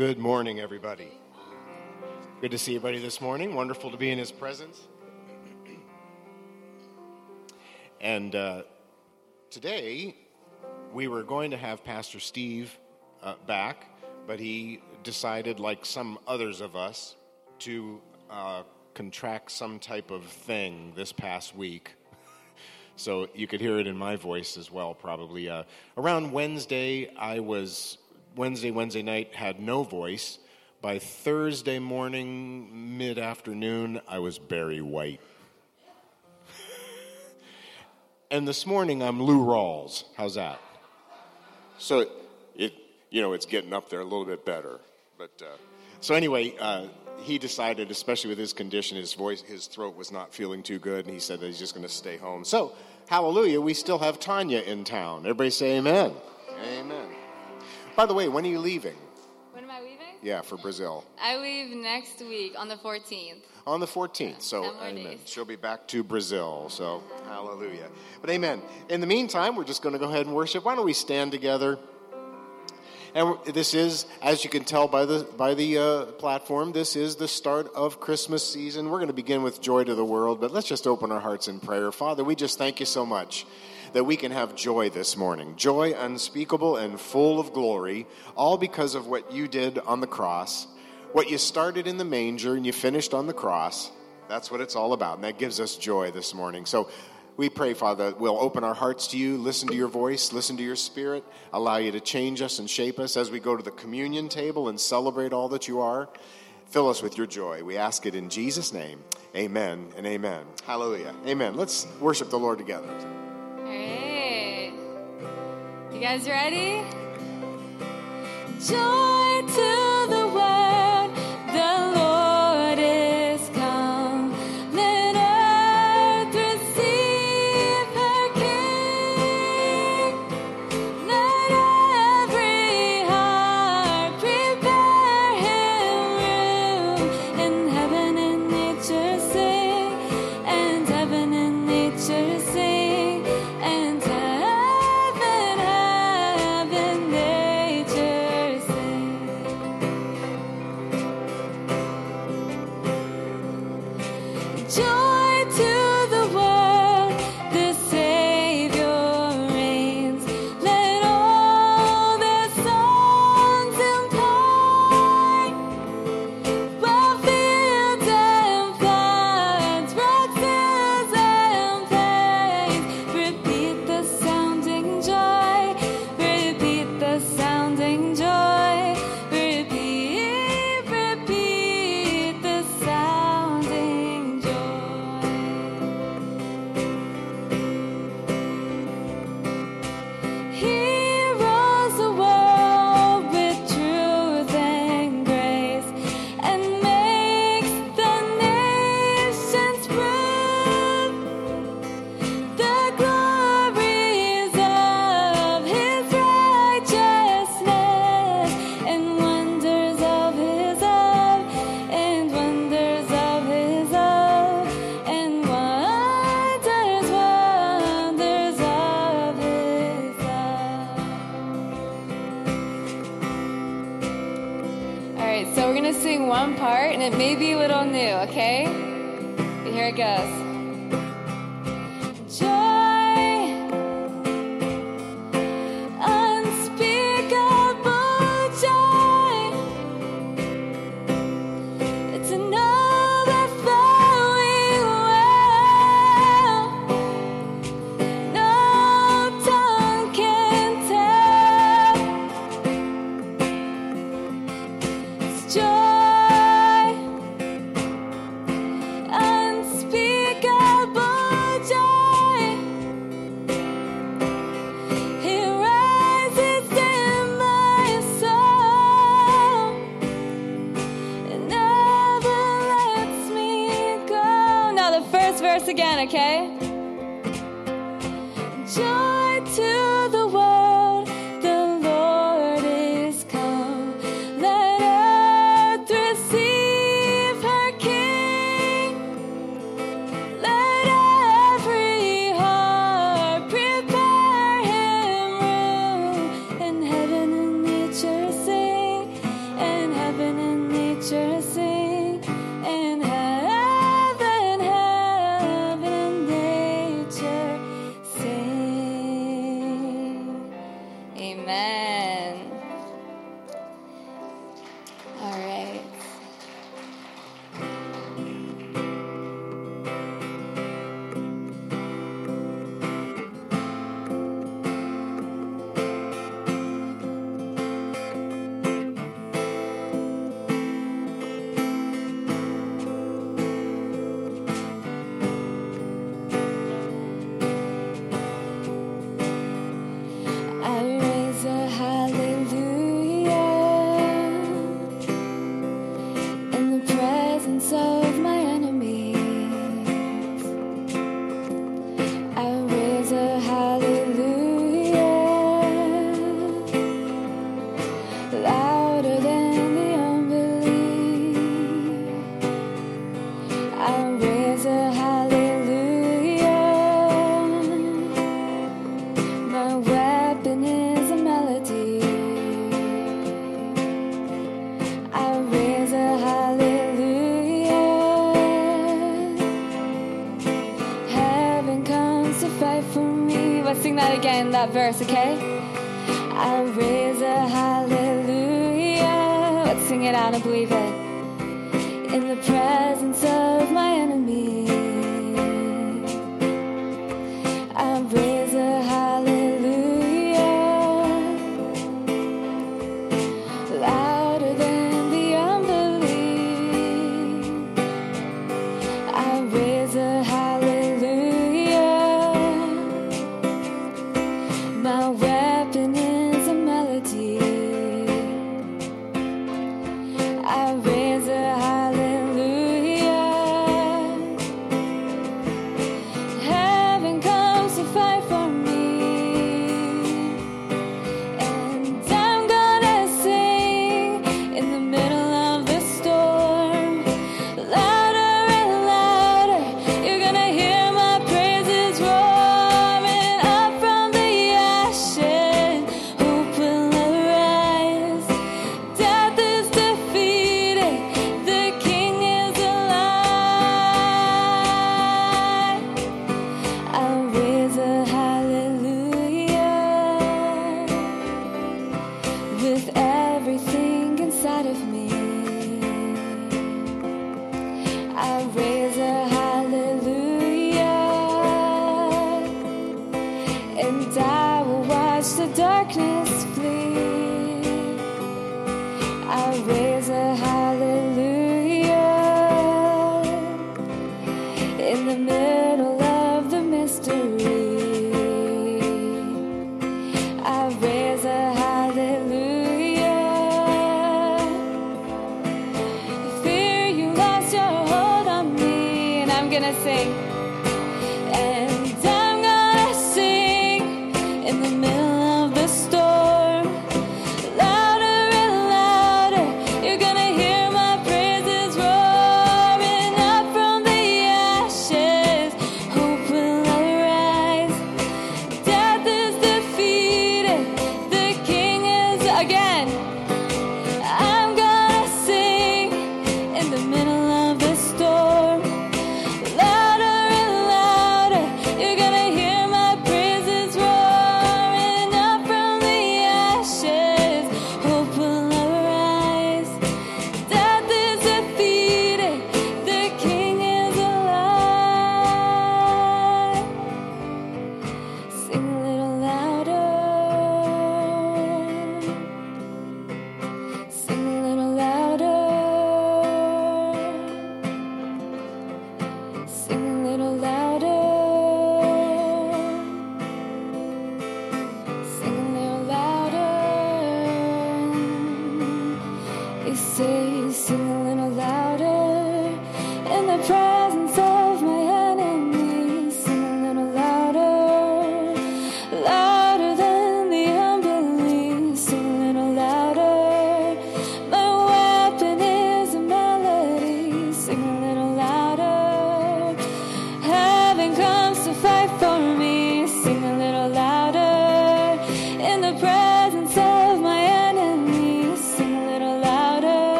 Good morning, everybody. Good to see everybody this morning. Wonderful to be in His presence. And uh, today, we were going to have Pastor Steve uh, back, but he decided, like some others of us, to uh, contract some type of thing this past week. so you could hear it in my voice as well, probably. Uh, around Wednesday, I was Wednesday, Wednesday night had no voice. By Thursday morning, mid afternoon, I was Barry White. and this morning, I'm Lou Rawls. How's that? So it, you know, it's getting up there a little bit better. But uh, so anyway, uh, he decided, especially with his condition, his voice, his throat was not feeling too good, and he said that he's just going to stay home. So, hallelujah, we still have Tanya in town. Everybody say amen. Amen. By the way, when are you leaving? When am I leaving? Yeah, for Brazil. I leave next week on the 14th. On the 14th. So, amen. days. She'll be back to Brazil. So, hallelujah. But amen. In the meantime, we're just going to go ahead and worship. Why don't we stand together? And this is, as you can tell by the by the uh, platform, this is the start of Christmas season. We're going to begin with joy to the world, but let's just open our hearts in prayer. Father, we just thank you so much that we can have joy this morning, joy unspeakable and full of glory, all because of what you did on the cross, what you started in the manger and you finished on the cross. That's what it's all about, and that gives us joy this morning. So. We pray, Father, we'll open our hearts to you, listen to your voice, listen to your spirit, allow you to change us and shape us as we go to the communion table and celebrate all that you are. Fill us with your joy. We ask it in Jesus' name. Amen and amen. Hallelujah. Amen. Let's worship the Lord together. You guys ready? Joy to one part, and it may be a little new, okay? But here it goes. Verse, okay?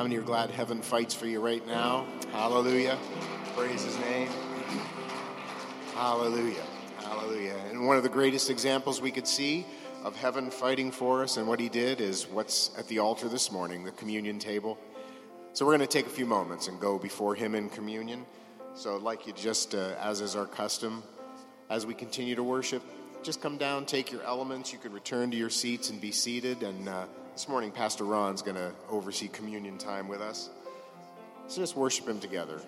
How many are glad heaven fights for you right now? Hallelujah. Praise his name. Hallelujah. Hallelujah. And one of the greatest examples we could see of heaven fighting for us and what he did is what's at the altar this morning, the communion table. So we're going to take a few moments and go before him in communion. So I'd like you just, uh, as is our custom, as we continue to worship, just come down, take your elements. You can return to your seats and be seated. And uh, this morning, Pastor Ron's going to oversee communion time with us. So just worship him together.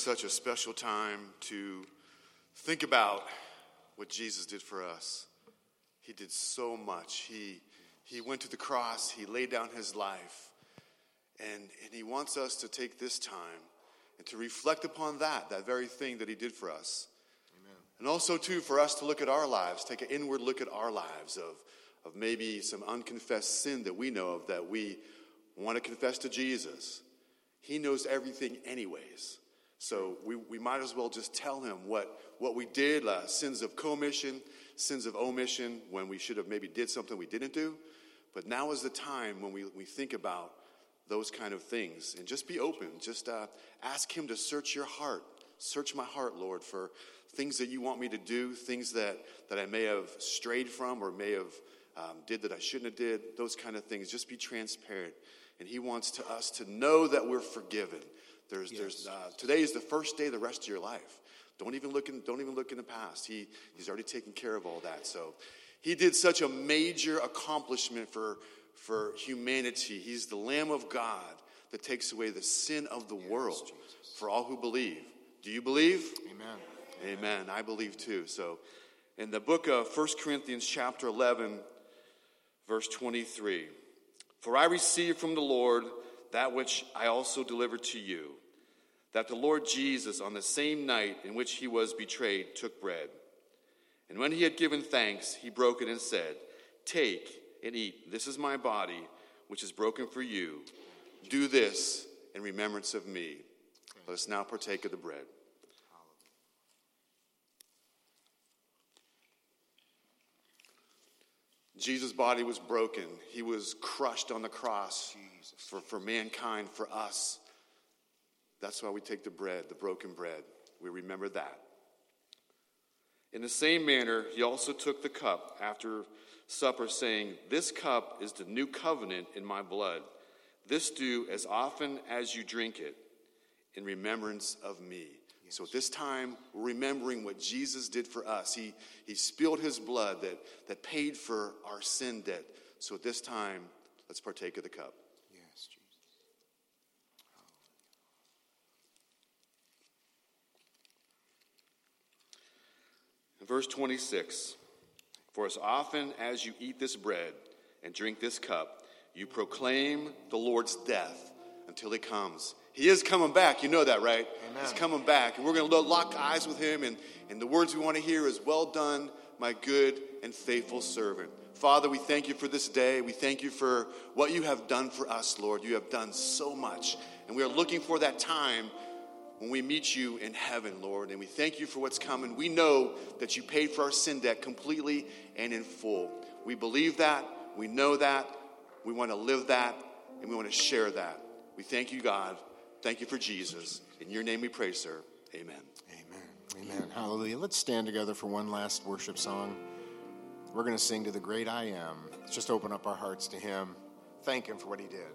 Such a special time to think about what Jesus did for us. He did so much. He, he went to the cross, he laid down his life, and, and he wants us to take this time and to reflect upon that, that very thing that he did for us. And also, too, for us to look at our lives, take an inward look at our lives of, of maybe some unconfessed sin that we know of that we want to confess to Jesus. He knows everything, anyways. So we, we might as well just tell him what, what we did uh, sins of commission, sins of omission, when we should have maybe did something we didn't do. But now is the time when we, we think about those kind of things and just be open. Just uh, ask him to search your heart. Search my heart, Lord, for things that you want me to do, things that, that I may have strayed from or may have um, did that I shouldn't have did, those kind of things. Just be transparent. And he wants to us to know that we're forgiven. There's, there's, uh, today is the first day of the rest of your life. Don't even look in, don't even look in the past. He, he's already taken care of all that. So he did such a major accomplishment for, for humanity. He's the Lamb of God that takes away the sin of the world for all who believe. Do you believe? Amen. Amen. I believe too. So, in the book of 1 Corinthians, chapter 11, verse 23 For I received from the Lord that which I also delivered to you, that the Lord Jesus, on the same night in which he was betrayed, took bread. And when he had given thanks, he broke it and said, Take and eat. This is my body, which is broken for you. Do this in remembrance of me. Let us now partake of the bread. Jesus' body was broken. He was crushed on the cross for, for mankind, for us. That's why we take the bread, the broken bread. We remember that. In the same manner, he also took the cup after supper, saying, This cup is the new covenant in my blood. This do as often as you drink it in remembrance of me. So at this time, we're remembering what Jesus did for us. He, he spilled his blood that, that paid for our sin debt. So at this time, let's partake of the cup. Yes, Jesus. In verse 26 For as often as you eat this bread and drink this cup, you proclaim the Lord's death until he comes. He is coming back. You know that, right? Amen. He's coming back. And we're going to lock eyes with him. And, and the words we want to hear is, Well done, my good and faithful servant. Father, we thank you for this day. We thank you for what you have done for us, Lord. You have done so much. And we are looking for that time when we meet you in heaven, Lord. And we thank you for what's coming. We know that you paid for our sin debt completely and in full. We believe that. We know that. We want to live that. And we want to share that. We thank you, God. Thank you for Jesus. In your name we pray, sir. Amen. Amen. Amen. Hallelujah. Let's stand together for one last worship song. We're going to sing to the great I am. Let's just open up our hearts to him. Thank him for what he did.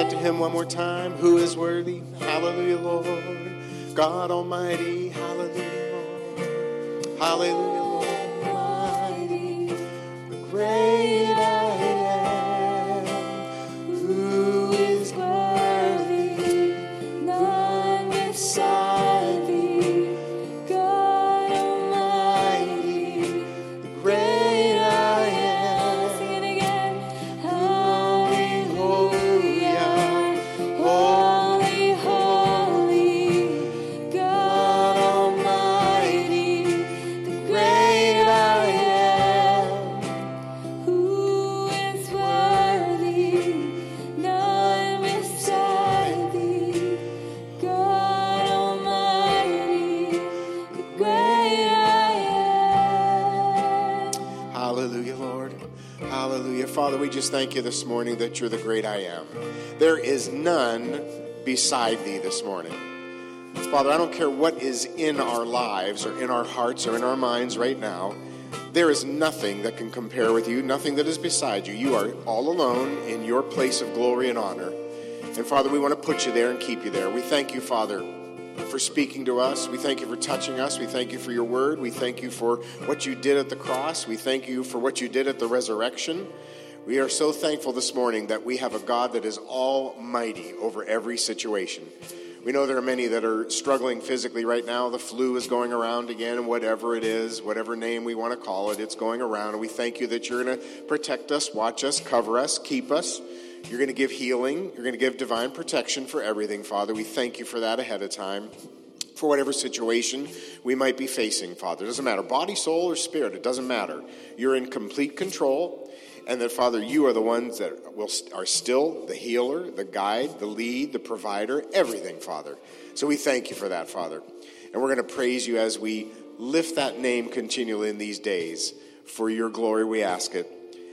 That to him one more time. Who is worthy? Hallelujah, Lord. God Almighty. Just thank you this morning that you're the great I am. There is none beside thee this morning. Father, I don't care what is in our lives or in our hearts or in our minds right now. There is nothing that can compare with you, nothing that is beside you. You are all alone in your place of glory and honor. And Father, we want to put you there and keep you there. We thank you, Father, for speaking to us. We thank you for touching us. We thank you for your word. We thank you for what you did at the cross. We thank you for what you did at the resurrection. We are so thankful this morning that we have a God that is almighty over every situation. We know there are many that are struggling physically right now. The flu is going around again, and whatever it is, whatever name we want to call it, it's going around. And we thank you that you're going to protect us, watch us, cover us, keep us. You're going to give healing. You're going to give divine protection for everything, Father. We thank you for that ahead of time. For whatever situation we might be facing, Father. It doesn't matter, body, soul, or spirit, it doesn't matter. You're in complete control. And that, Father, you are the ones that will, are still the healer, the guide, the lead, the provider, everything, Father. So we thank you for that, Father. And we're going to praise you as we lift that name continually in these days. For your glory, we ask it.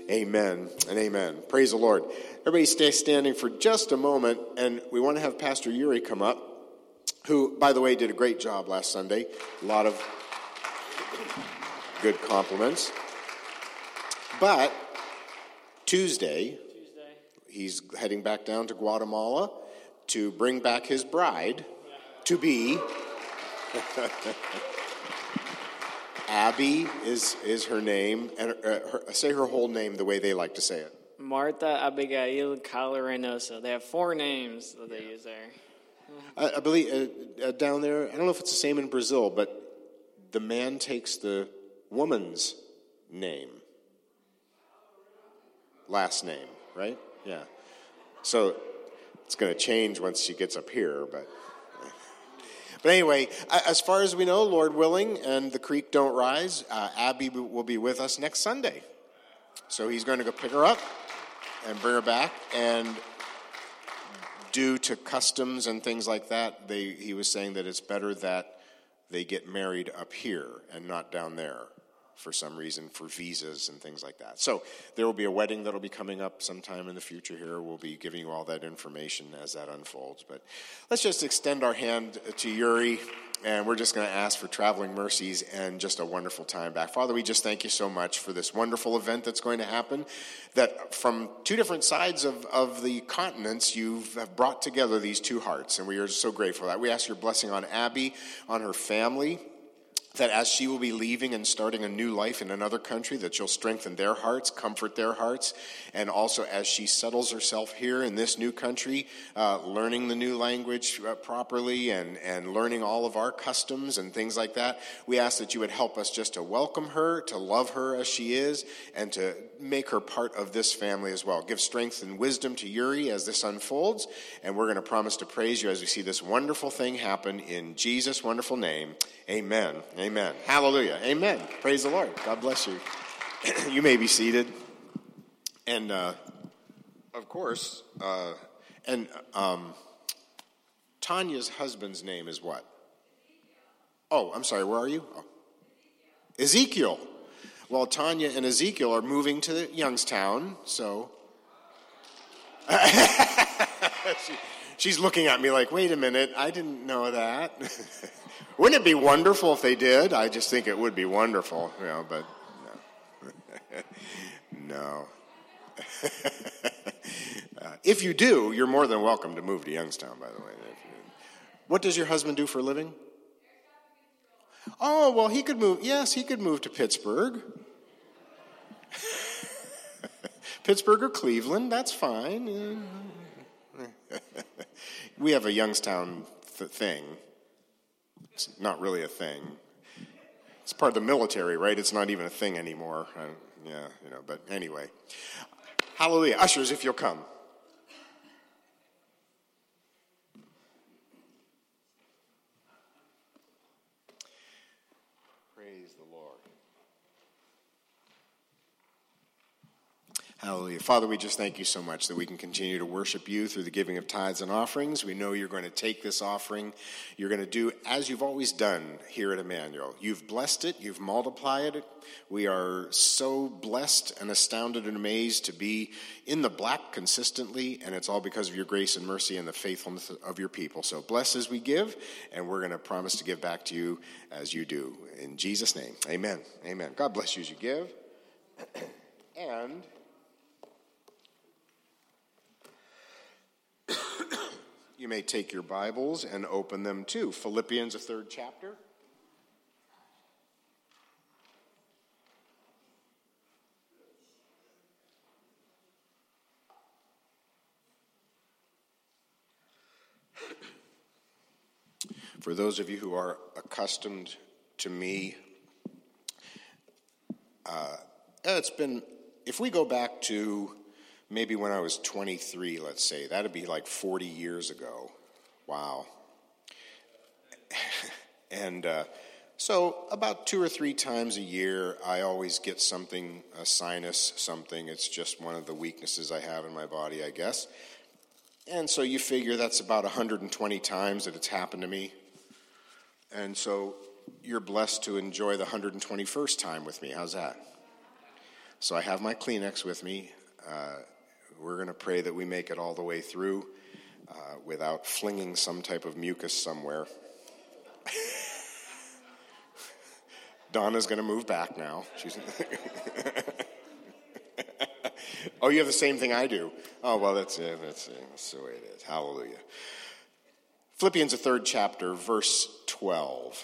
Amen and amen. Praise the Lord. Everybody stay standing for just a moment, and we want to have Pastor Yuri come up, who, by the way, did a great job last Sunday. A lot of good compliments. But Tuesday, he's heading back down to Guatemala to bring back his bride to be. Abby is, is her name, and uh, her, say her whole name the way they like to say it. Marta Abigail Calarenosa. They have four names that they use there. I, I believe uh, uh, down there, I don't know if it's the same in Brazil, but the man takes the woman's name, last name, right? Yeah. So it's going to change once she gets up here, but. But anyway, as far as we know, Lord willing, and the creek don't rise, uh, Abby will be with us next Sunday. So he's going to go pick her up and bring her back. And due to customs and things like that, they, he was saying that it's better that they get married up here and not down there for some reason for visas and things like that. So there will be a wedding that'll be coming up sometime in the future here. We'll be giving you all that information as that unfolds. But let's just extend our hand to Yuri. And we're just going to ask for traveling mercies and just a wonderful time back. Father, we just thank you so much for this wonderful event that's going to happen. That from two different sides of, of the continents, you have brought together these two hearts. And we are so grateful that. We ask your blessing on Abby, on her family, that as she will be leaving and starting a new life in another country, that you'll strengthen their hearts, comfort their hearts, and also as she settles herself here in this new country, uh, learning the new language uh, properly and, and learning all of our customs and things like that, we ask that you would help us just to welcome her, to love her as she is, and to make her part of this family as well. Give strength and wisdom to Yuri as this unfolds, and we're going to promise to praise you as we see this wonderful thing happen in Jesus' wonderful name. Amen. Amen. Hallelujah. Amen. Praise the Lord. God bless you. you may be seated. And uh, of course, uh, and um, Tanya's husband's name is what? Oh, I'm sorry. Where are you? Oh. Ezekiel. Well, Tanya and Ezekiel are moving to Youngstown, so. She- she's looking at me like, wait a minute, I didn't know that. Wouldn't it be wonderful if they did? I just think it would be wonderful, you know, but no. no. Uh, if you do, you're more than welcome to move to Youngstown, by the way. What does your husband do for a living? Oh, well, he could move. Yes, he could move to Pittsburgh. Pittsburgh or Cleveland, that's fine. Yeah. we have a Youngstown th- thing. It's not really a thing. It's part of the military, right? It's not even a thing anymore. Uh, yeah, you know, but anyway. Hallelujah. Ushers, if you'll come. Hallelujah. Father, we just thank you so much that we can continue to worship you through the giving of tithes and offerings. We know you're going to take this offering. You're going to do as you've always done here at Emmanuel. You've blessed it, you've multiplied it. We are so blessed and astounded and amazed to be in the black consistently, and it's all because of your grace and mercy and the faithfulness of your people. So bless as we give, and we're going to promise to give back to you as you do. In Jesus' name, amen. Amen. God bless you as you give. and. You may take your Bibles and open them to Philippians, a third chapter. For those of you who are accustomed to me, uh, it's been, if we go back to maybe when I was 23, let's say, that'd be like 40 years ago. Wow. and uh, so, about two or three times a year, I always get something, a sinus, something. It's just one of the weaknesses I have in my body, I guess. And so you figure that's about 120 times that it's happened to me. And so you're blessed to enjoy the 121st time with me. How's that? So I have my Kleenex with me. Uh, we're going to pray that we make it all the way through uh, without flinging some type of mucus somewhere. Donna's going to move back now. She's oh, you have the same thing I do. Oh, well, that's it. That's, it. that's the way it is. Hallelujah. Philippians, the third chapter, verse 12.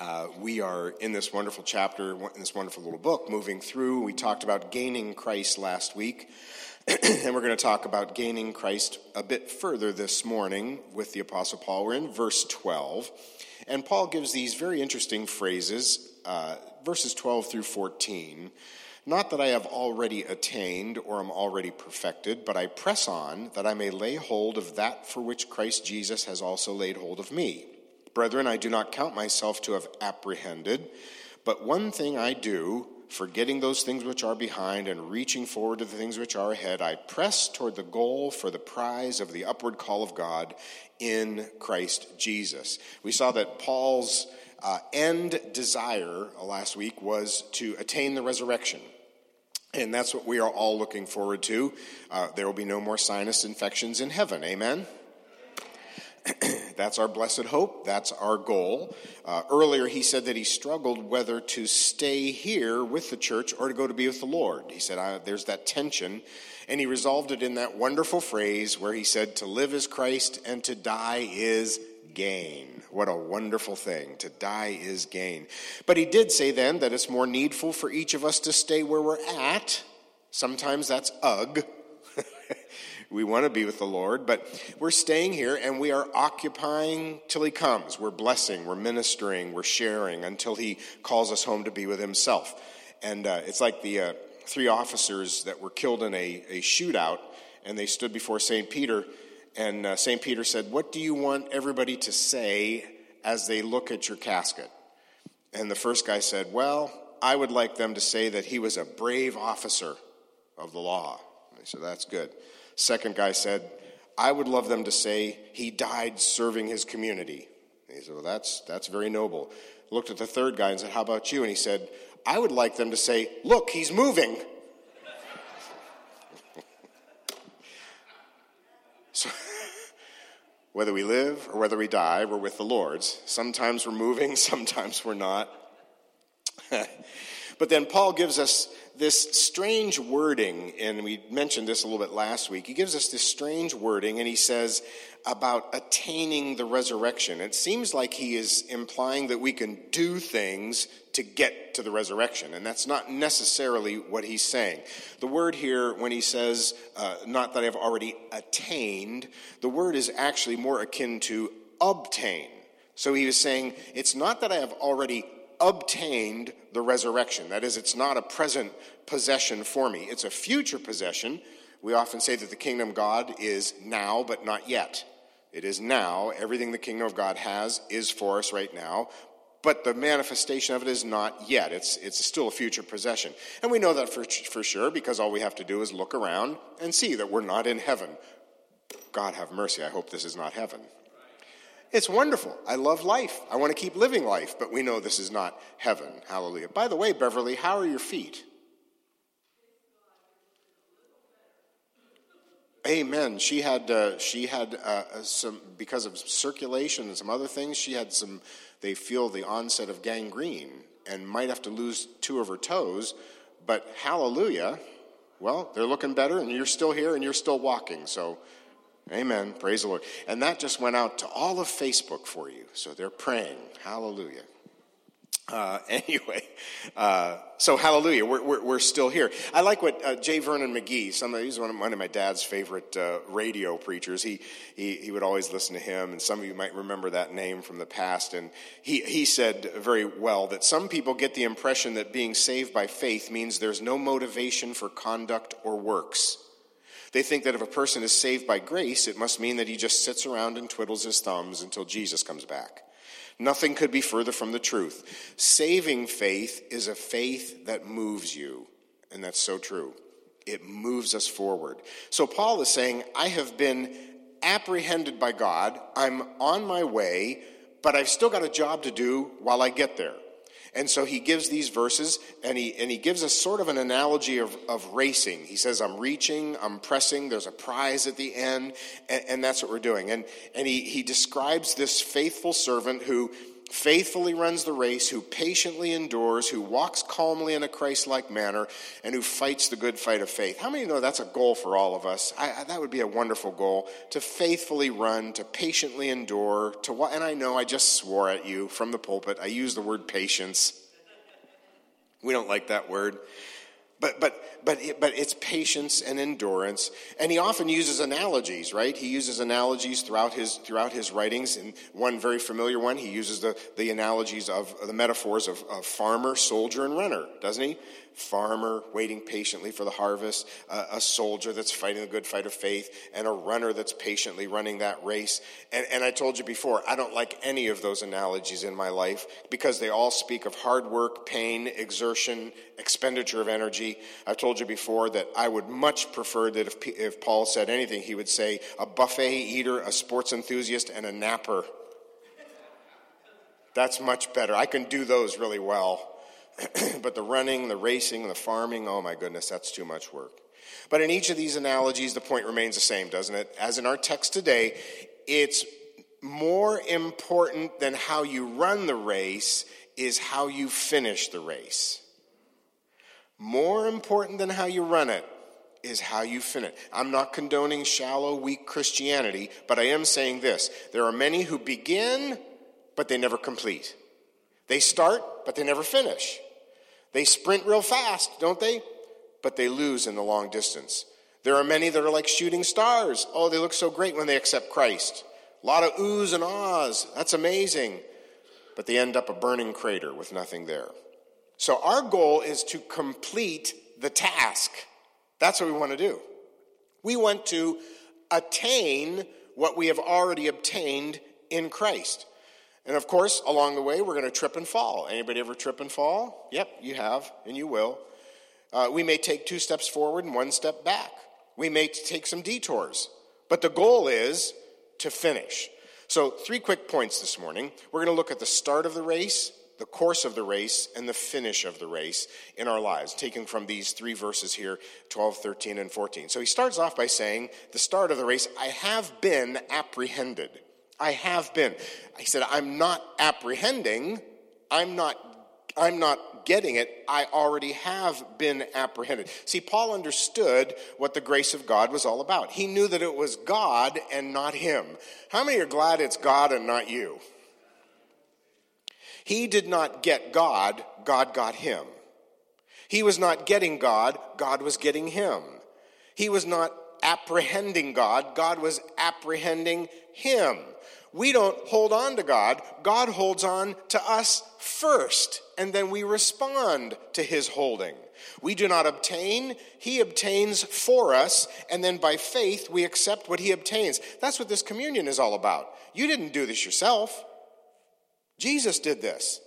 Uh, we are in this wonderful chapter, in this wonderful little book, moving through. We talked about gaining Christ last week, and we're going to talk about gaining Christ a bit further this morning with the Apostle Paul. We're in verse 12, and Paul gives these very interesting phrases, uh, verses 12 through 14. Not that I have already attained or am already perfected, but I press on that I may lay hold of that for which Christ Jesus has also laid hold of me. Brethren, I do not count myself to have apprehended, but one thing I do, forgetting those things which are behind and reaching forward to the things which are ahead, I press toward the goal for the prize of the upward call of God in Christ Jesus. We saw that Paul's uh, end desire uh, last week was to attain the resurrection. And that's what we are all looking forward to. Uh, there will be no more sinus infections in heaven. Amen? That's our blessed hope. That's our goal. Uh, earlier, he said that he struggled whether to stay here with the church or to go to be with the Lord. He said, There's that tension. And he resolved it in that wonderful phrase where he said, To live is Christ and to die is gain. What a wonderful thing. To die is gain. But he did say then that it's more needful for each of us to stay where we're at. Sometimes that's ugh. We want to be with the Lord, but we're staying here and we are occupying till He comes. We're blessing, we're ministering, we're sharing until He calls us home to be with Himself. And uh, it's like the uh, three officers that were killed in a, a shootout, and they stood before St. Peter, and uh, St. Peter said, What do you want everybody to say as they look at your casket? And the first guy said, Well, I would like them to say that he was a brave officer of the law. They said, That's good. Second guy said, I would love them to say he died serving his community. And he said, Well, that's, that's very noble. Looked at the third guy and said, How about you? And he said, I would like them to say, Look, he's moving. so, whether we live or whether we die, we're with the Lord's. Sometimes we're moving, sometimes we're not. But then Paul gives us this strange wording, and we mentioned this a little bit last week. He gives us this strange wording, and he says about attaining the resurrection. It seems like he is implying that we can do things to get to the resurrection, and that's not necessarily what he's saying. The word here, when he says, uh, not that I've already attained, the word is actually more akin to obtain. So he was saying, it's not that I have already obtained the resurrection. That is, it's not a present possession for me, it's a future possession. We often say that the kingdom of God is now, but not yet. It is now. Everything the kingdom of God has is for us right now, but the manifestation of it is not yet. It's, it's still a future possession. And we know that for, for sure because all we have to do is look around and see that we're not in heaven. God have mercy. I hope this is not heaven. It's wonderful. I love life. I want to keep living life, but we know this is not heaven. Hallelujah. By the way, Beverly, how are your feet? Amen. She had uh, she had uh, some because of circulation and some other things. She had some. They feel the onset of gangrene and might have to lose two of her toes. But hallelujah, well, they're looking better, and you're still here, and you're still walking. So Amen. Praise the Lord. And that just went out to all of Facebook for you. So they're praying. Hallelujah. Uh, anyway, uh, so hallelujah, we're, we're, we're, still here. I like what uh, J. Vernon McGee, some of, he's one of, one of my dad's favorite uh, radio preachers. He, he, he would always listen to him, and some of you might remember that name from the past. And he, he said very well that some people get the impression that being saved by faith means there's no motivation for conduct or works. They think that if a person is saved by grace, it must mean that he just sits around and twiddles his thumbs until Jesus comes back. Nothing could be further from the truth. Saving faith is a faith that moves you, and that's so true. It moves us forward. So Paul is saying, I have been apprehended by God, I'm on my way, but I've still got a job to do while I get there. And so he gives these verses and he, and he gives us sort of an analogy of, of racing. He says, I'm reaching, I'm pressing, there's a prize at the end, and, and that's what we're doing. And, and he, he describes this faithful servant who faithfully runs the race, who patiently endures, who walks calmly in a Christ like manner, and who fights the good fight of faith. How many know that's a goal for all of us? I, I, that would be a wonderful goal to faithfully run, to patiently endure, to what? and I know I just swore at you from the pulpit. I use the word patience. We don't like that word. But, but, but, but it's patience and endurance. And he often uses analogies, right? He uses analogies throughout his, throughout his writings. And one very familiar one, he uses the, the analogies of the metaphors of, of farmer, soldier, and runner, doesn't he? Farmer waiting patiently for the harvest, a soldier that's fighting the good fight of faith, and a runner that's patiently running that race. And, and I told you before, I don't like any of those analogies in my life because they all speak of hard work, pain, exertion, expenditure of energy. I've told you before that I would much prefer that if, if Paul said anything, he would say a buffet eater, a sports enthusiast, and a napper. That's much better. I can do those really well. but the running, the racing, the farming, oh my goodness, that's too much work. But in each of these analogies, the point remains the same, doesn't it? As in our text today, it's more important than how you run the race is how you finish the race. More important than how you run it is how you finish. I'm not condoning shallow, weak Christianity, but I am saying this. There are many who begin, but they never complete. They start, but they never finish. They sprint real fast, don't they? But they lose in the long distance. There are many that are like shooting stars. Oh, they look so great when they accept Christ. A lot of oohs and ahs. That's amazing. But they end up a burning crater with nothing there. So our goal is to complete the task. That's what we want to do. We want to attain what we have already obtained in Christ. And of course, along the way, we're going to trip and fall. Anybody ever trip and fall? Yep, you have, and you will. Uh, we may take two steps forward and one step back. We may take some detours. But the goal is to finish. So, three quick points this morning. We're going to look at the start of the race, the course of the race, and the finish of the race in our lives, taken from these three verses here 12, 13, and 14. So, he starts off by saying, The start of the race, I have been apprehended. I have been. He said, I'm not apprehending, I'm not, I'm not getting it, I already have been apprehended. See, Paul understood what the grace of God was all about. He knew that it was God and not him. How many are glad it's God and not you? He did not get God, God got him. He was not getting God, God was getting him. He was not apprehending God, God was apprehending him. We don't hold on to God, God holds on to us first, and then we respond to his holding. We do not obtain, he obtains for us, and then by faith we accept what he obtains. That's what this communion is all about. You didn't do this yourself. Jesus did this.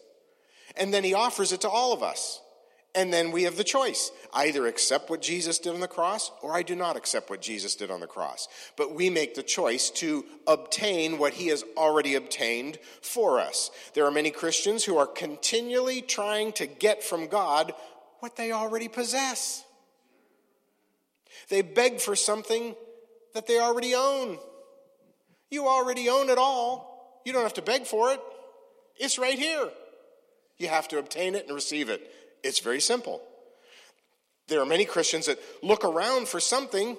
And then he offers it to all of us. And then we have the choice. Either accept what Jesus did on the cross or I do not accept what Jesus did on the cross. But we make the choice to obtain what he has already obtained for us. There are many Christians who are continually trying to get from God what they already possess. They beg for something that they already own. You already own it all. You don't have to beg for it. It's right here. You have to obtain it and receive it. It's very simple. There are many Christians that look around for something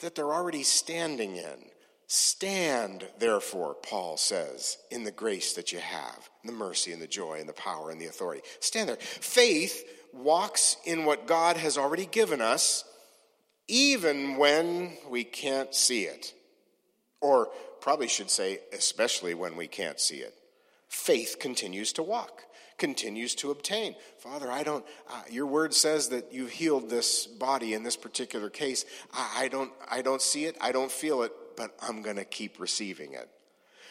that they're already standing in. Stand, therefore, Paul says, in the grace that you have, the mercy and the joy and the power and the authority. Stand there. Faith walks in what God has already given us, even when we can't see it. Or probably should say, especially when we can't see it. Faith continues to walk continues to obtain. Father, I don't, uh, your word says that you've healed this body in this particular case. I, I don't, I don't see it, I don't feel it, but I'm going to keep receiving it.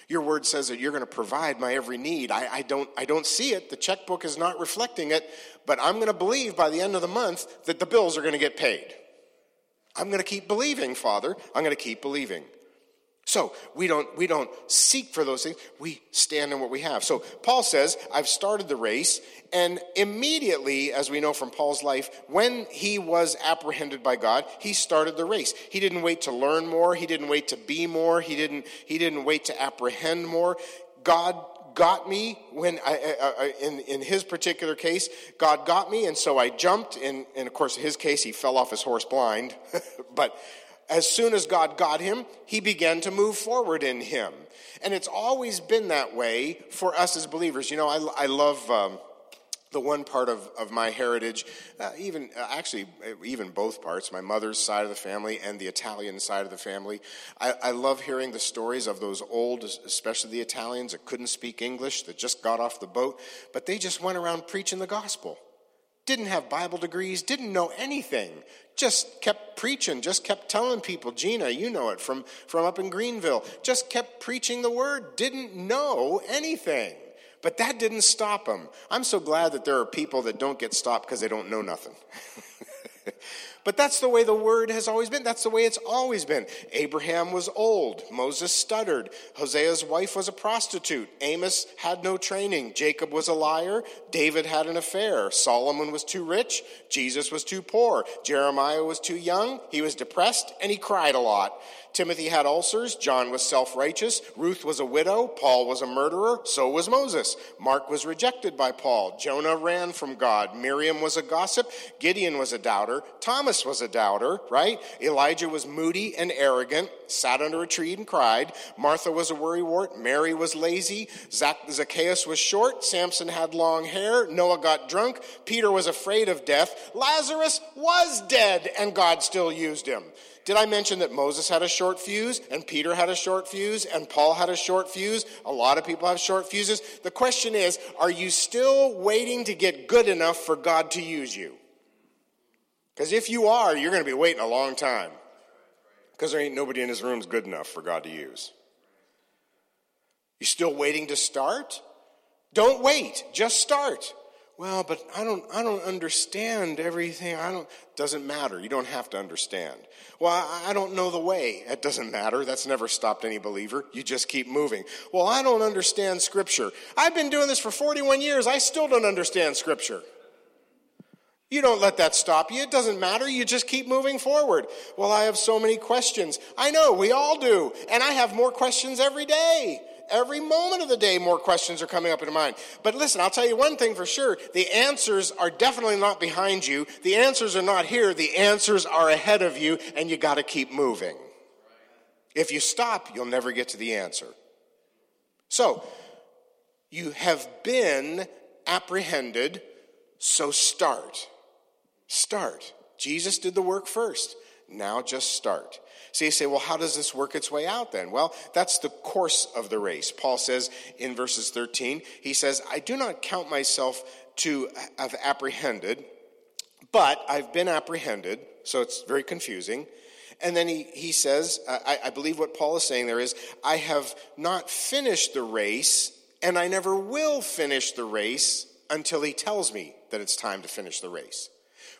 Your word says that you're going to provide my every need. I, I, don't, I don't see it. The checkbook is not reflecting it, but I'm going to believe by the end of the month that the bills are going to get paid. I'm going to keep believing, Father. I'm going to keep believing. So we don't, we don't seek for those things. We stand in what we have. So Paul says, I've started the race. And immediately, as we know from Paul's life, when he was apprehended by God, he started the race. He didn't wait to learn more. He didn't wait to be more. He didn't, he didn't wait to apprehend more. God got me when I, I, in, in his particular case, God got me. And so I jumped. And, and of course, in his case, he fell off his horse blind. but as soon as God got him, he began to move forward in him. And it's always been that way for us as believers. You know, I, I love um, the one part of, of my heritage, uh, even uh, actually, even both parts, my mother's side of the family and the Italian side of the family. I, I love hearing the stories of those old, especially the Italians that couldn't speak English, that just got off the boat, but they just went around preaching the gospel didn't have Bible degrees, didn't know anything, just kept preaching, just kept telling people, Gina, you know it from, from up in Greenville, just kept preaching the word, didn't know anything. But that didn't stop them. I'm so glad that there are people that don't get stopped because they don't know nothing. But that's the way the word has always been. That's the way it's always been. Abraham was old. Moses stuttered. Hosea's wife was a prostitute. Amos had no training. Jacob was a liar. David had an affair. Solomon was too rich. Jesus was too poor. Jeremiah was too young. He was depressed and he cried a lot. Timothy had ulcers. John was self righteous. Ruth was a widow. Paul was a murderer. So was Moses. Mark was rejected by Paul. Jonah ran from God. Miriam was a gossip. Gideon was a doubter. Thomas was a doubter, right? Elijah was moody and arrogant, sat under a tree and cried. Martha was a worrywart. Mary was lazy. Zacchaeus was short. Samson had long hair. Noah got drunk. Peter was afraid of death. Lazarus was dead, and God still used him. Did I mention that Moses had a short fuse and Peter had a short fuse and Paul had a short fuse? A lot of people have short fuses. The question is, are you still waiting to get good enough for God to use you? Because if you are, you're going to be waiting a long time. Because there ain't nobody in this room good enough for God to use. You still waiting to start? Don't wait, just start well, but I don't, I don't understand everything. I don't, doesn't matter. You don't have to understand. Well, I, I don't know the way. It doesn't matter. That's never stopped any believer. You just keep moving. Well, I don't understand scripture. I've been doing this for 41 years. I still don't understand scripture. You don't let that stop you. It doesn't matter. You just keep moving forward. Well, I have so many questions. I know, we all do. And I have more questions every day. Every moment of the day, more questions are coming up in your mind. But listen, I'll tell you one thing for sure the answers are definitely not behind you, the answers are not here, the answers are ahead of you, and you got to keep moving. If you stop, you'll never get to the answer. So, you have been apprehended, so start. Start. Jesus did the work first. Now just start. So you say, well, how does this work its way out then? Well, that's the course of the race. Paul says in verses 13, he says, I do not count myself to have apprehended, but I've been apprehended. So it's very confusing. And then he, he says, I, I believe what Paul is saying there is, I have not finished the race, and I never will finish the race until he tells me that it's time to finish the race.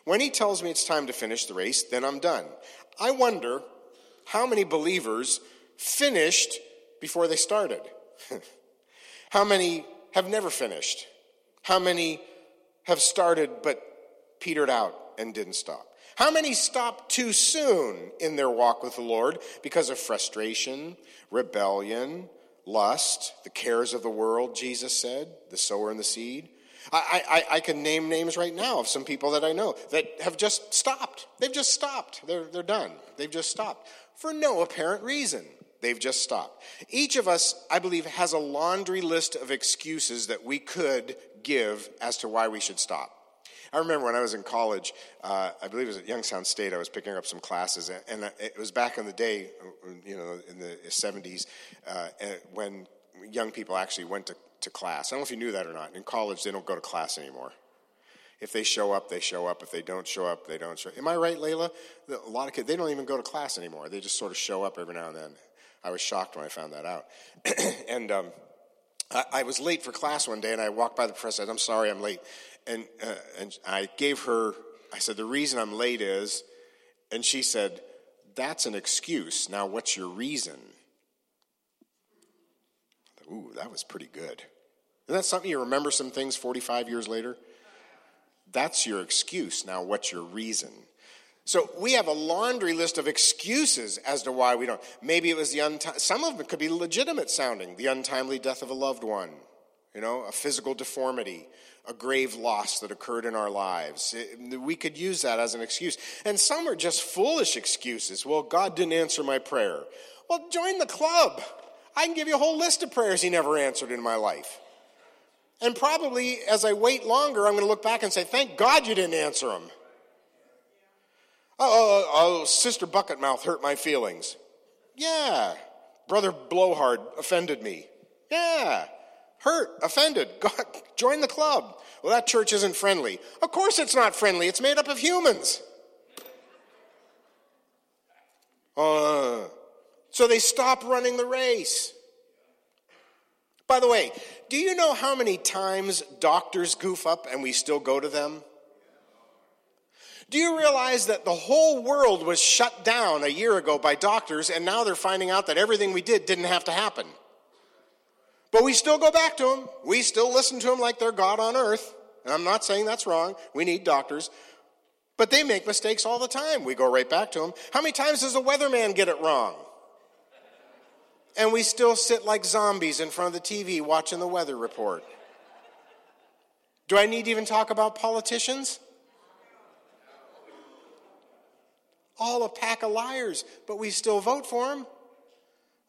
When he tells me it's time to finish the race, then I'm done. I wonder how many believers finished before they started? how many have never finished? How many have started but petered out and didn't stop? How many stopped too soon in their walk with the Lord because of frustration, rebellion, lust, the cares of the world, Jesus said, the sower and the seed? I, I, I, can name names right now of some people that I know that have just stopped. They've just stopped. They're, they're done. They've just stopped for no apparent reason. They've just stopped. Each of us, I believe, has a laundry list of excuses that we could give as to why we should stop. I remember when I was in college, uh, I believe it was at Youngstown State, I was picking up some classes, and it was back in the day, you know, in the 70s, uh, when young people actually went to to class. I don't know if you knew that or not. In college, they don't go to class anymore. If they show up, they show up. If they don't show up, they don't show up. Am I right, Layla? A lot of kids, they don't even go to class anymore. They just sort of show up every now and then. I was shocked when I found that out. and um, I, I, was late for class one day, and I walked by the professor. I said, I'm sorry, I'm late. And, uh, and I gave her, I said, the reason I'm late is, and she said, that's an excuse. Now, what's your reason? ooh, that was pretty good. Isn't that something you remember some things 45 years later? That's your excuse. Now, what's your reason? So we have a laundry list of excuses as to why we don't. Maybe it was the untimely, some of them could be legitimate sounding the untimely death of a loved one, you know, a physical deformity, a grave loss that occurred in our lives. It, we could use that as an excuse. And some are just foolish excuses. Well, God didn't answer my prayer. Well, join the club. I can give you a whole list of prayers he never answered in my life. And probably as I wait longer, I'm going to look back and say, Thank God you didn't answer them. Oh, oh, oh, Sister Bucketmouth hurt my feelings. Yeah. Brother Blowhard offended me. Yeah. Hurt, offended. God, join the club. Well, that church isn't friendly. Of course it's not friendly. It's made up of humans. Uh, so they stop running the race. By the way, do you know how many times doctors goof up and we still go to them? Do you realize that the whole world was shut down a year ago by doctors and now they're finding out that everything we did didn't have to happen? But we still go back to them. We still listen to them like they're God on earth. And I'm not saying that's wrong. We need doctors. But they make mistakes all the time. We go right back to them. How many times does a weatherman get it wrong? And we still sit like zombies in front of the TV watching the weather report. Do I need to even talk about politicians? All a pack of liars, but we still vote for them.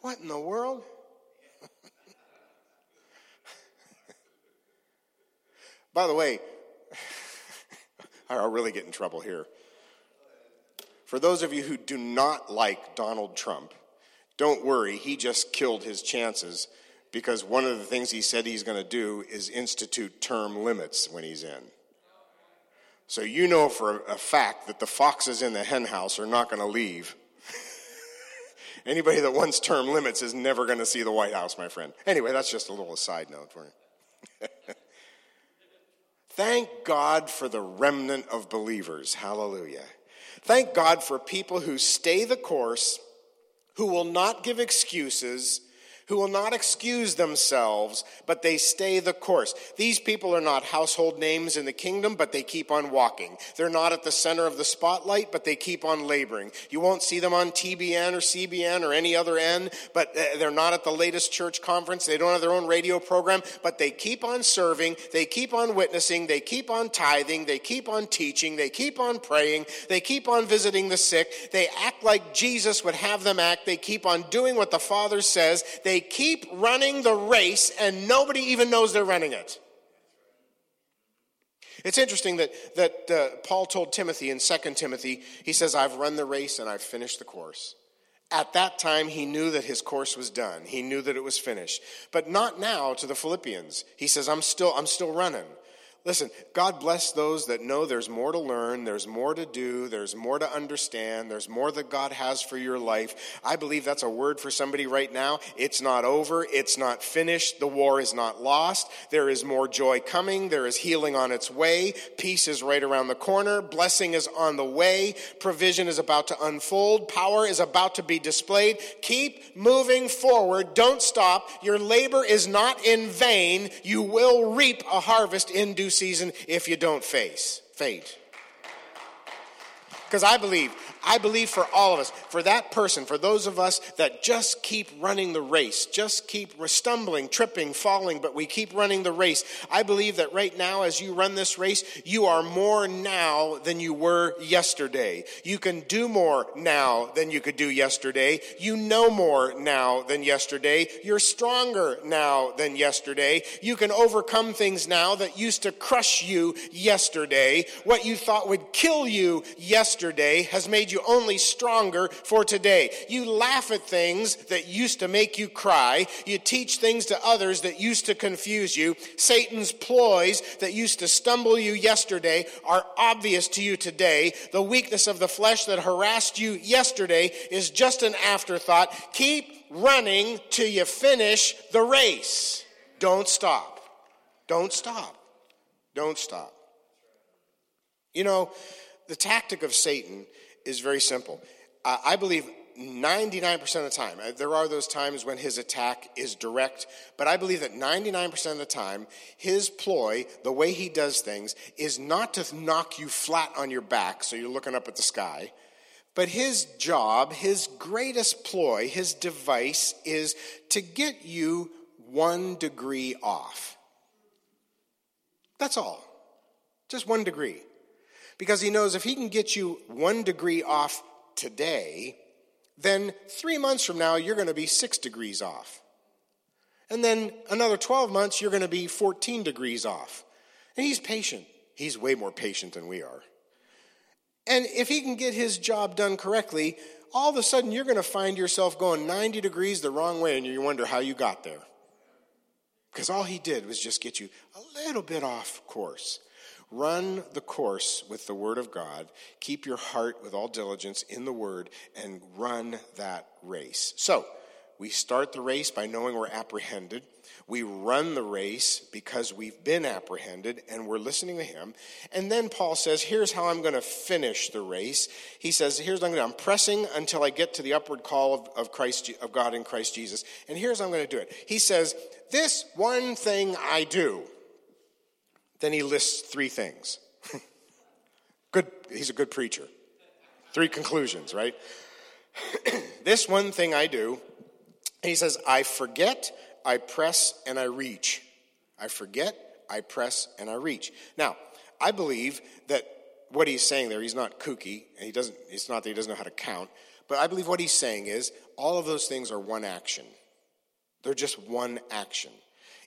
What in the world? By the way, I'll really get in trouble here. For those of you who do not like Donald Trump, don't worry, he just killed his chances because one of the things he said he's going to do is institute term limits when he's in. So you know for a fact that the foxes in the henhouse are not going to leave. Anybody that wants term limits is never going to see the White House, my friend. Anyway, that's just a little side note for you. Thank God for the remnant of believers. Hallelujah. Thank God for people who stay the course who will not give excuses, who will not excuse themselves, but they stay the course. These people are not household names in the kingdom, but they keep on walking. They're not at the center of the spotlight, but they keep on laboring. You won't see them on TBN or CBN or any other end, but uh, they're not at the latest church conference. They don't have their own radio program, but they keep on serving. They keep on witnessing. They keep on tithing. They keep on teaching. They keep on praying. They keep on visiting the sick. They act like Jesus would have them act. They keep on doing what the Father says. They keep running the race, and nobody even knows they're running it. It's interesting that, that uh, Paul told Timothy in 2 Timothy, he says, I've run the race and I've finished the course. At that time, he knew that his course was done. He knew that it was finished. But not now to the Philippians. He says, I'm still, I'm still running. Listen, God bless those that know there's more to learn, there's more to do, there's more to understand, there's more that God has for your life. I believe that's a word for somebody right now. It's not over, it's not finished, the war is not lost. There is more joy coming, there is healing on its way, peace is right around the corner, blessing is on the way, provision is about to unfold, power is about to be displayed. Keep moving forward, don't stop. Your labor is not in vain. You will reap a harvest in due season if you don't face fade. Because I believe, I believe for all of us, for that person, for those of us that just keep running the race, just keep stumbling, tripping, falling, but we keep running the race. I believe that right now, as you run this race, you are more now than you were yesterday. You can do more now than you could do yesterday. You know more now than yesterday. You're stronger now than yesterday. You can overcome things now that used to crush you yesterday. What you thought would kill you yesterday has made you only stronger for today. You laugh at things that used to make you cry. You teach things to others that used to confuse you. Satan's ploys that used to stumble you yesterday are obvious to you today. The weakness of the flesh that harassed you yesterday is just an afterthought. Keep running till you finish the race. Don't stop. Don't stop. Don't stop. You know, the tactic of Satan is very simple. Uh, I believe 99% of the time, uh, there are those times when his attack is direct, but I believe that 99% of the time, his ploy, the way he does things, is not to knock you flat on your back so you're looking up at the sky. But his job, his greatest ploy, his device is to get you one degree off. That's all. Just one degree. Because he knows if he can get you one degree off today, then three months from now, you're going to be six degrees off. And then another 12 months, you're going to be 14 degrees off. And he's patient. He's way more patient than we are. And if he can get his job done correctly, all of a sudden you're going to find yourself going 90 degrees the wrong way and you wonder how you got there. Because all he did was just get you a little bit off course. Run the course with the Word of God. Keep your heart with all diligence in the Word and run that race. So, we start the race by knowing we're apprehended. We run the race because we've been apprehended and we're listening to him. And then Paul says, Here's how I'm going to finish the race. He says, Here's what I'm going to do. I'm pressing until I get to the upward call of, of, Christ, of God in Christ Jesus. And here's how I'm going to do it. He says, This one thing I do. Then he lists three things. good, he's a good preacher. Three conclusions, right? this one thing I do, he says, I forget, I press, and I reach. I forget, I press, and I reach. Now, I believe that what he's saying there, he's not kooky, and he doesn't, it's not that he doesn't know how to count, but I believe what he's saying is all of those things are one action. They're just one action.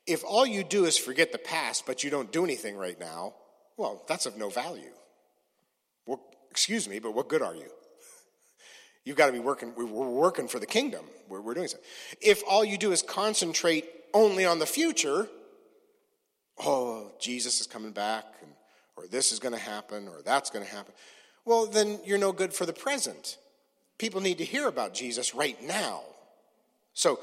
If all you do is forget the past, but you don't do anything right now, well, that's of no value. Well, excuse me, but what good are you? You've got to be working, we're working for the kingdom. We're, we're doing so. If all you do is concentrate only on the future, oh, Jesus is coming back, and, or this is going to happen, or that's going to happen, well, then you're no good for the present. People need to hear about Jesus right now. So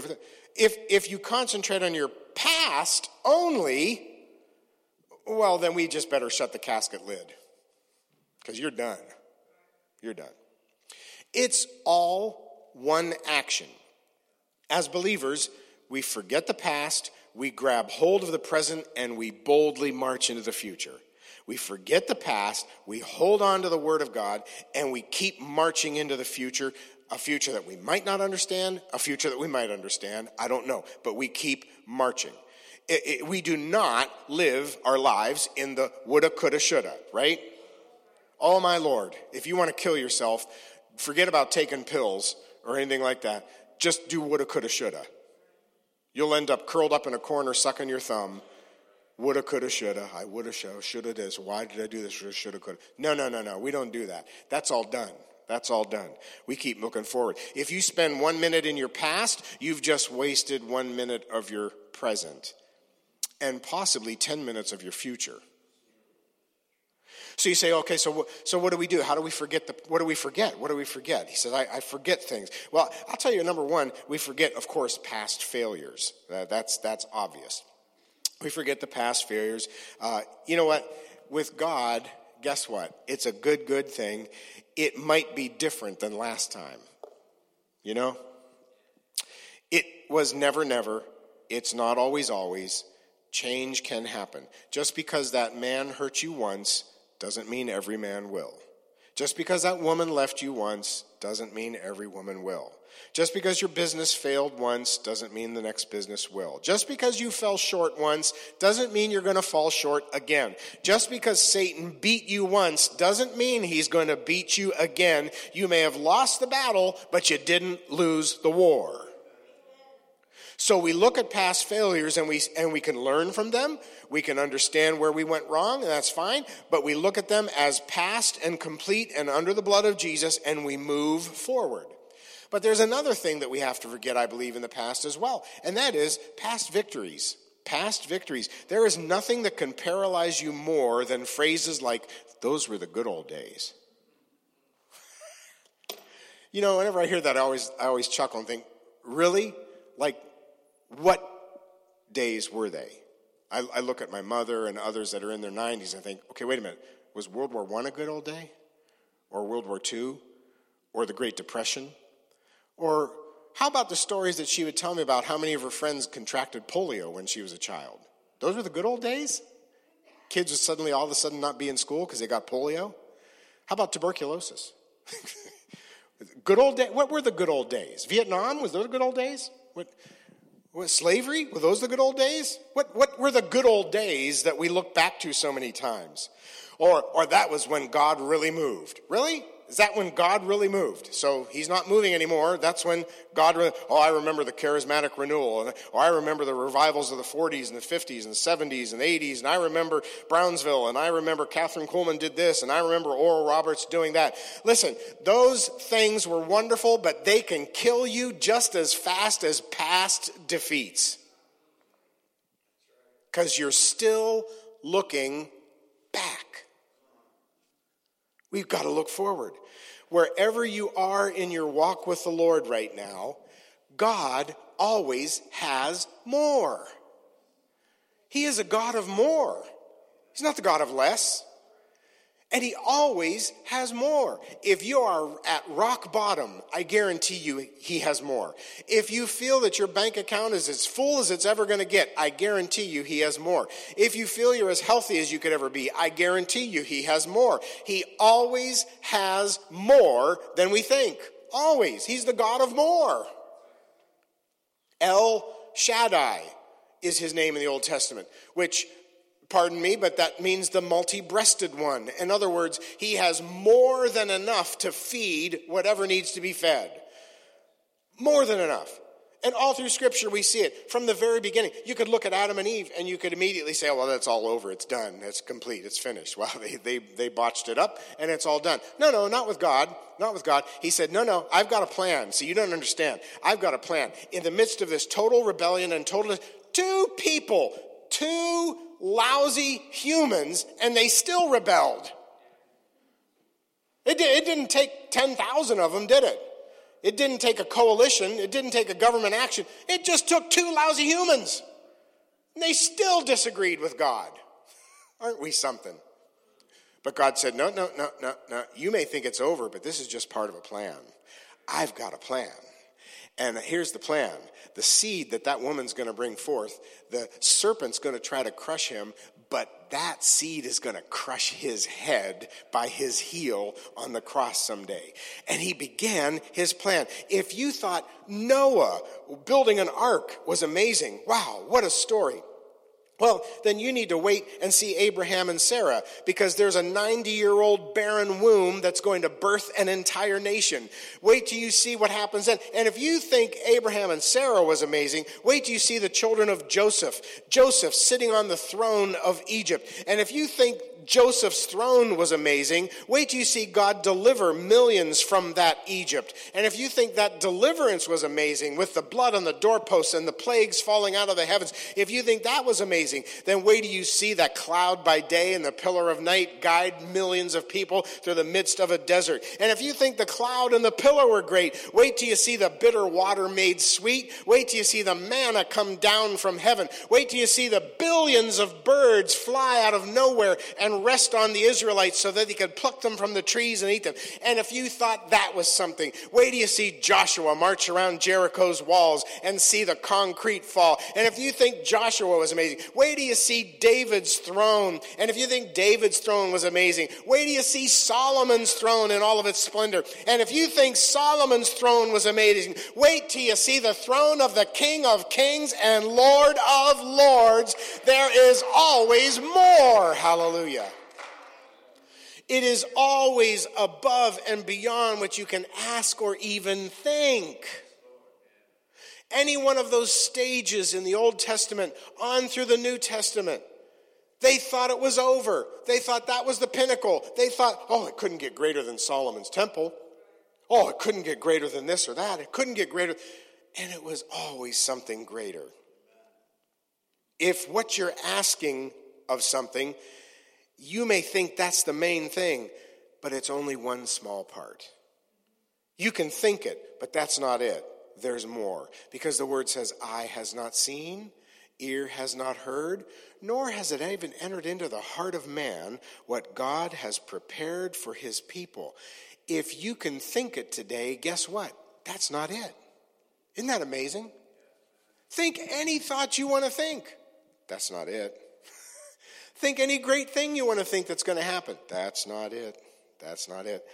for that. If, if you concentrate on your past only, well, then we just better shut the casket lid because you're done. You're done. It's all one action. As believers, we forget the past, we grab hold of the present, and we boldly march into the future. We forget the past, we hold on to the Word of God, and we keep marching into the future, a future that we might not understand, a future that we might understand. I don't know, but we keep marching. It- it- we do not live our lives in the woulda, coulda, shoulda, right? Oh my Lord, if you want to kill yourself, forget about taking pills or anything like that. Just do woulda, coulda, shoulda. You'll end up curled up in a corner sucking your thumb. Woulda, coulda, shoulda. I woulda, shoulda, shoulda this. Why did I do this? Shoulda, coulda. No, no, no, no. We don't do that. That's all done. That's all done. We keep looking forward. If you spend one minute in your past, you've just wasted one minute of your present and possibly 10 minutes of your future. So you say, okay, so, so what do we do? How do we forget the, what do we forget? What do we forget? He says, I, I forget things. Well, I'll tell you, number one, we forget, of course, past failures. Uh, that's, that's obvious. We forget the past failures. Uh, you know what? With God, guess what? It's a good, good thing. It might be different than last time. You know? It was never, never. It's not always, always. Change can happen. Just because that man hurt you once doesn't mean every man will. Just because that woman left you once doesn't mean every woman will. Just because your business failed once doesn't mean the next business will. Just because you fell short once doesn't mean you're going to fall short again. Just because Satan beat you once doesn't mean he's going to beat you again. You may have lost the battle, but you didn't lose the war. So we look at past failures and we, and we can learn from them. We can understand where we went wrong, and that's fine. But we look at them as past and complete and under the blood of Jesus, and we move forward. But there's another thing that we have to forget, I believe, in the past as well, and that is past victories. Past victories. There is nothing that can paralyze you more than phrases like, those were the good old days. You know, whenever I hear that, I always, I always chuckle and think, really? Like, what days were they? I, I look at my mother and others that are in their 90s and think, okay, wait a minute. Was World War I a good old day? Or World War II? Or the Great Depression? Or how about the stories that she would tell me about how many of her friends contracted polio when she was a child? Those were the good old days? Kids would suddenly all of a sudden not be in school because they got polio? How about tuberculosis? good old day. What were the good old days? Vietnam was those good old days? What? Slavery? Were those the good old days? What, what were the good old days that we look back to so many times? Or, or that was when God really moved. Really? Is that when God really moved? So he's not moving anymore. That's when God, re- oh, I remember the charismatic renewal. and- Or I remember the revivals of the 40s and the 50s and the 70s and the 80s. And I remember Brownsville. And I remember Kathryn Kuhlman did this. And I remember Oral Roberts doing that. Listen, those things were wonderful, but they can kill you just as fast as past defeats. Because you're still looking. We've got to look forward. Wherever you are in your walk with the Lord right now, God always has more. He is a God of more. He's not the God of less. And he always has more. If you are at rock bottom, I guarantee you he has more. If you feel that your bank account is as full as it's ever going to get, I guarantee you he has more. If you feel you're as healthy as you could ever be, I guarantee you he has more. He always has more than we think. Always. He's the God of more. El Shaddai is his name in the Old Testament, which pardon me, but that means the multi breasted one. In other words, he has more than enough to feed whatever needs to be fed. More than enough. And all through Scripture, we see it from the very beginning. You could look at Adam and Eve and you could immediately say, well, that's all over. It's done. It's complete. It's finished. Well, they, they, they botched it up and it's all done. No, no, not with God. Not with God. He said, no, no, I've got a plan. See, you don't understand. I've got a plan. In the midst of this total rebellion and total, two people, two lousy humans, and they still rebelled. It, did, didn't take 10,000 of them, did it? It didn't take a coalition. It didn't take a government action. It just took two lousy humans. And they still disagreed with God. Aren't we something? But God said, No, no, no, no, no. You may think it's over, but this is just part of a plan. I've got a plan. And here's the plan the seed that that woman's going to bring forth, the serpent's going to try to crush him, but that seed is going to crush his head by his heel on the cross someday. And he began his plan. If you thought Noah building an ark was amazing, wow, what a story. Well, then you need to wait and see Abraham and Sarah because there's a 90 year old barren womb that's going to birth an entire nation. Wait till you see what happens then. And if you think Abraham and Sarah was amazing, wait till you see the children of Joseph. Joseph sitting on the throne of Egypt. And if you think Joseph's throne was amazing, wait till you see God deliver millions from that Egypt. And if you think that deliverance was amazing with the blood on the doorposts and the plagues falling out of the heavens, if you think that was amazing, then wait till you see that cloud by day and the pillar of night guide millions of people through the midst of a desert. And if you think the cloud and the pillar were great, wait till you see the bitter water made sweet. Wait till you see the manna come down from heaven. Wait till you see the billions of birds fly out of nowhere and rest on the Israelites so that he could pluck them from the trees and eat them. And if you thought that was something, wait till you see Joshua march around Jericho's walls and see the concrete fall. And if you think Joshua was amazing, wait till you see David's throne. And if you think David's throne was amazing, wait till you see Solomon's throne in all of its splendor. And if you think Solomon's throne was amazing, wait till you see the throne of the King of Kings and Lord of Lords. There is always more. Hallelujah. It is always above and beyond what you can ask or even think. Any one of those stages in the Old Testament on through the New Testament, they thought it was over. They thought that was the pinnacle. They thought, oh, it couldn't get greater than Solomon's temple. Oh, it couldn't get greater than this or that. It couldn't get greater. And it was always something greater. If what you're asking of something, you may think that's the main thing, but it's only one small part. You can think it, but that's not it. There's more. Because the word says, Eye has not seen, ear has not heard, nor has it even entered into the heart of man what God has prepared for his people. If you can think it today, guess what? That's not it. Isn't that amazing? Think any thought you want to think. That's not it. Think any great thing you want to think that's going to happen. That's not it. That's not it.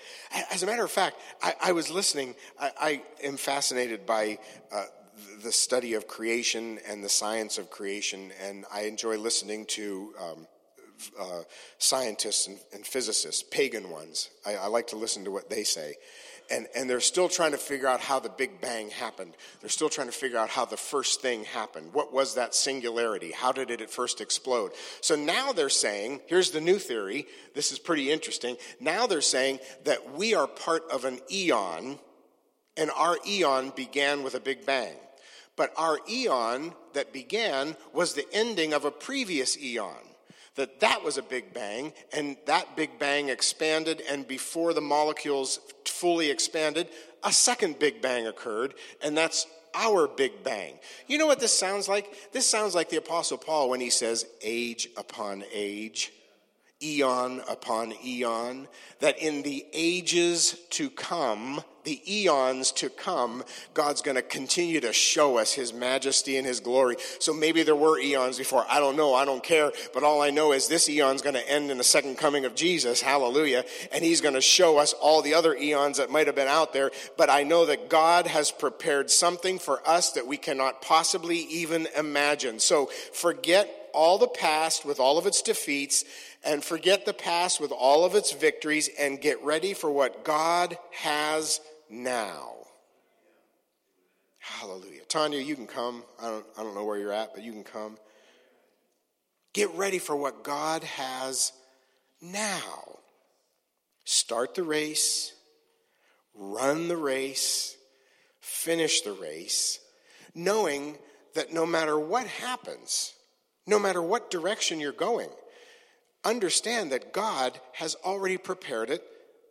As a matter of fact, I, I was listening. I, I, am fascinated by uh, the study of creation and the science of creation, and I enjoy listening to um, uh, scientists and, and, physicists, pagan ones. I, I like to listen to what they say and, and they're still trying to figure out how the Big Bang happened. They're still trying to figure out how the first thing happened. What was that singularity? How did it at first explode? So now they're saying, here's the new theory. This is pretty interesting. Now they're saying that we are part of an eon, and our eon began with a Big Bang. But our eon that began was the ending of a previous eon that that was a big bang and that big bang expanded and before the molecules fully expanded a second big bang occurred and that's our big bang. You know what this sounds like? This sounds like the apostle paul when he says age upon age eon upon eon that in the ages to come the eons to come, God's going to continue to show us his majesty and his glory. So maybe there were eons before. I don't know. I don't care. But all I know is this eon's going to end in the second coming of Jesus. Hallelujah. And he's going to show us all the other eons that might have been out there. But I know that God has prepared something for us that we cannot possibly even imagine. So forget all the past with all of its defeats and forget the past with all of its victories and get ready for what God has now. Hallelujah. Tanya, you can come. I don't, I don't know where you're at, but you can come. Get ready for what God has now. Start the race, run the race, finish the race, knowing that no matter what happens, no matter what direction you're going, understand that God has already prepared it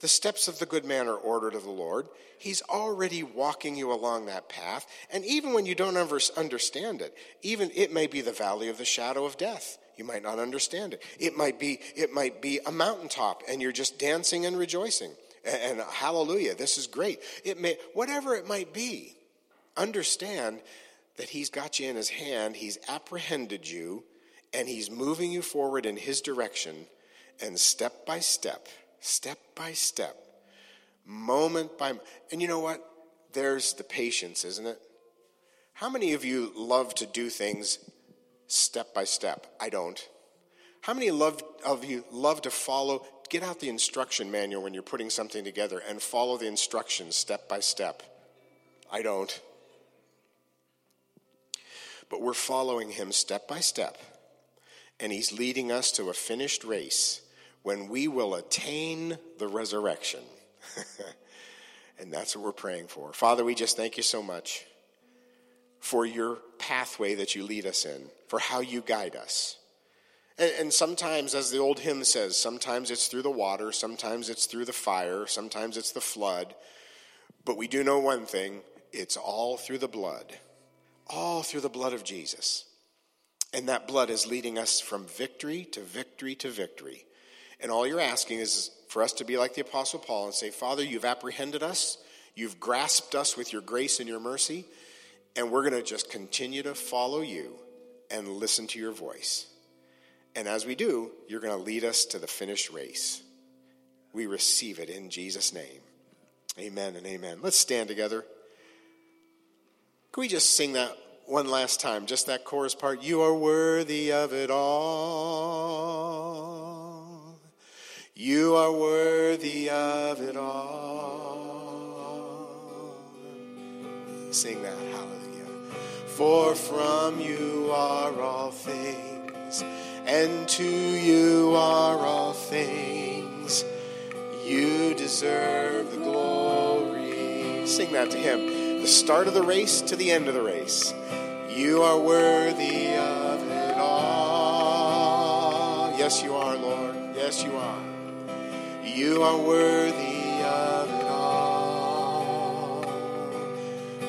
the steps of the good man are ordered of the Lord. He's already walking you along that path. And even when you don't understand it, even it may be the valley of the shadow of death. You might not understand it. It might be, it might be a mountaintop and you're just dancing and rejoicing. And, and hallelujah, this is great. It may, whatever it might be, understand that He's got you in His hand, He's apprehended you, and He's moving you forward in His direction, and step by step, step by step, moment by and you know what? There's the patience, isn't it? How many of you love to do things step by step? I don't. How many love, of you love to follow, get out the instruction manual when you're putting something together and follow the instructions step by step? I don't. But we're following him step by step, and he's leading us to a finished race when we will attain the resurrection. and that's what we're praying for. Father, we just thank you so much for your pathway that you lead us in, for how you guide us. And, and, sometimes, as the old hymn says, sometimes it's through the water, sometimes it's through the fire, sometimes it's the flood. But we do know one thing it's all through the blood, all through the blood of Jesus. And that blood is leading us from victory to victory to victory. And all you're asking is for us to be like the Apostle Paul and say, Father, you've apprehended us, you've grasped us with your grace and your mercy, and we're going to just continue to follow you and listen to your voice. And as we do, you're going to lead us to the finished race. We receive it in Jesus' name. Amen and amen. Let's stand together. Can we just sing that one last time? Just that chorus part. You are worthy of it all. You are worthy of it all. Sing that. Hallelujah. For from you are all things and to you are all things. You deserve the glory. Sing that to him. The start of the race to the end of the race. You are worthy of it all. Yes, you are, Lord. Yes, you are. You are worthy of it all.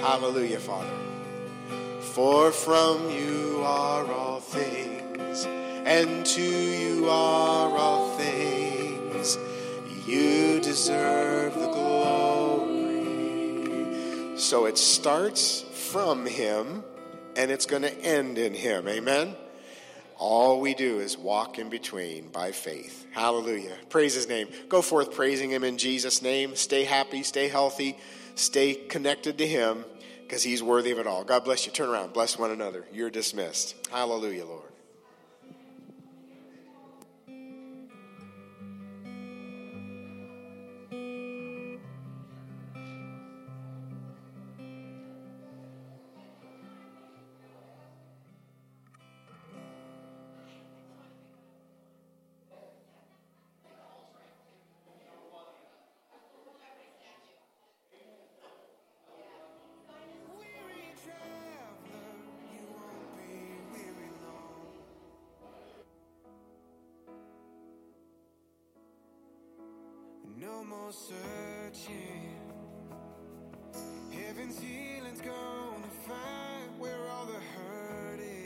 Hallelujah, Father. For from you are all things and to you are all things. You deserve the glory. So it starts from Him and it's going to end in Him. Amen? All we do is walk in between by faith. Hallelujah. Praise His name. Go forth praising Him in Jesus' name. Stay happy, stay healthy, stay connected to Him because He's worthy of it all. God bless you. Turn around, bless one another. You're dismissed. Hallelujah, Lord.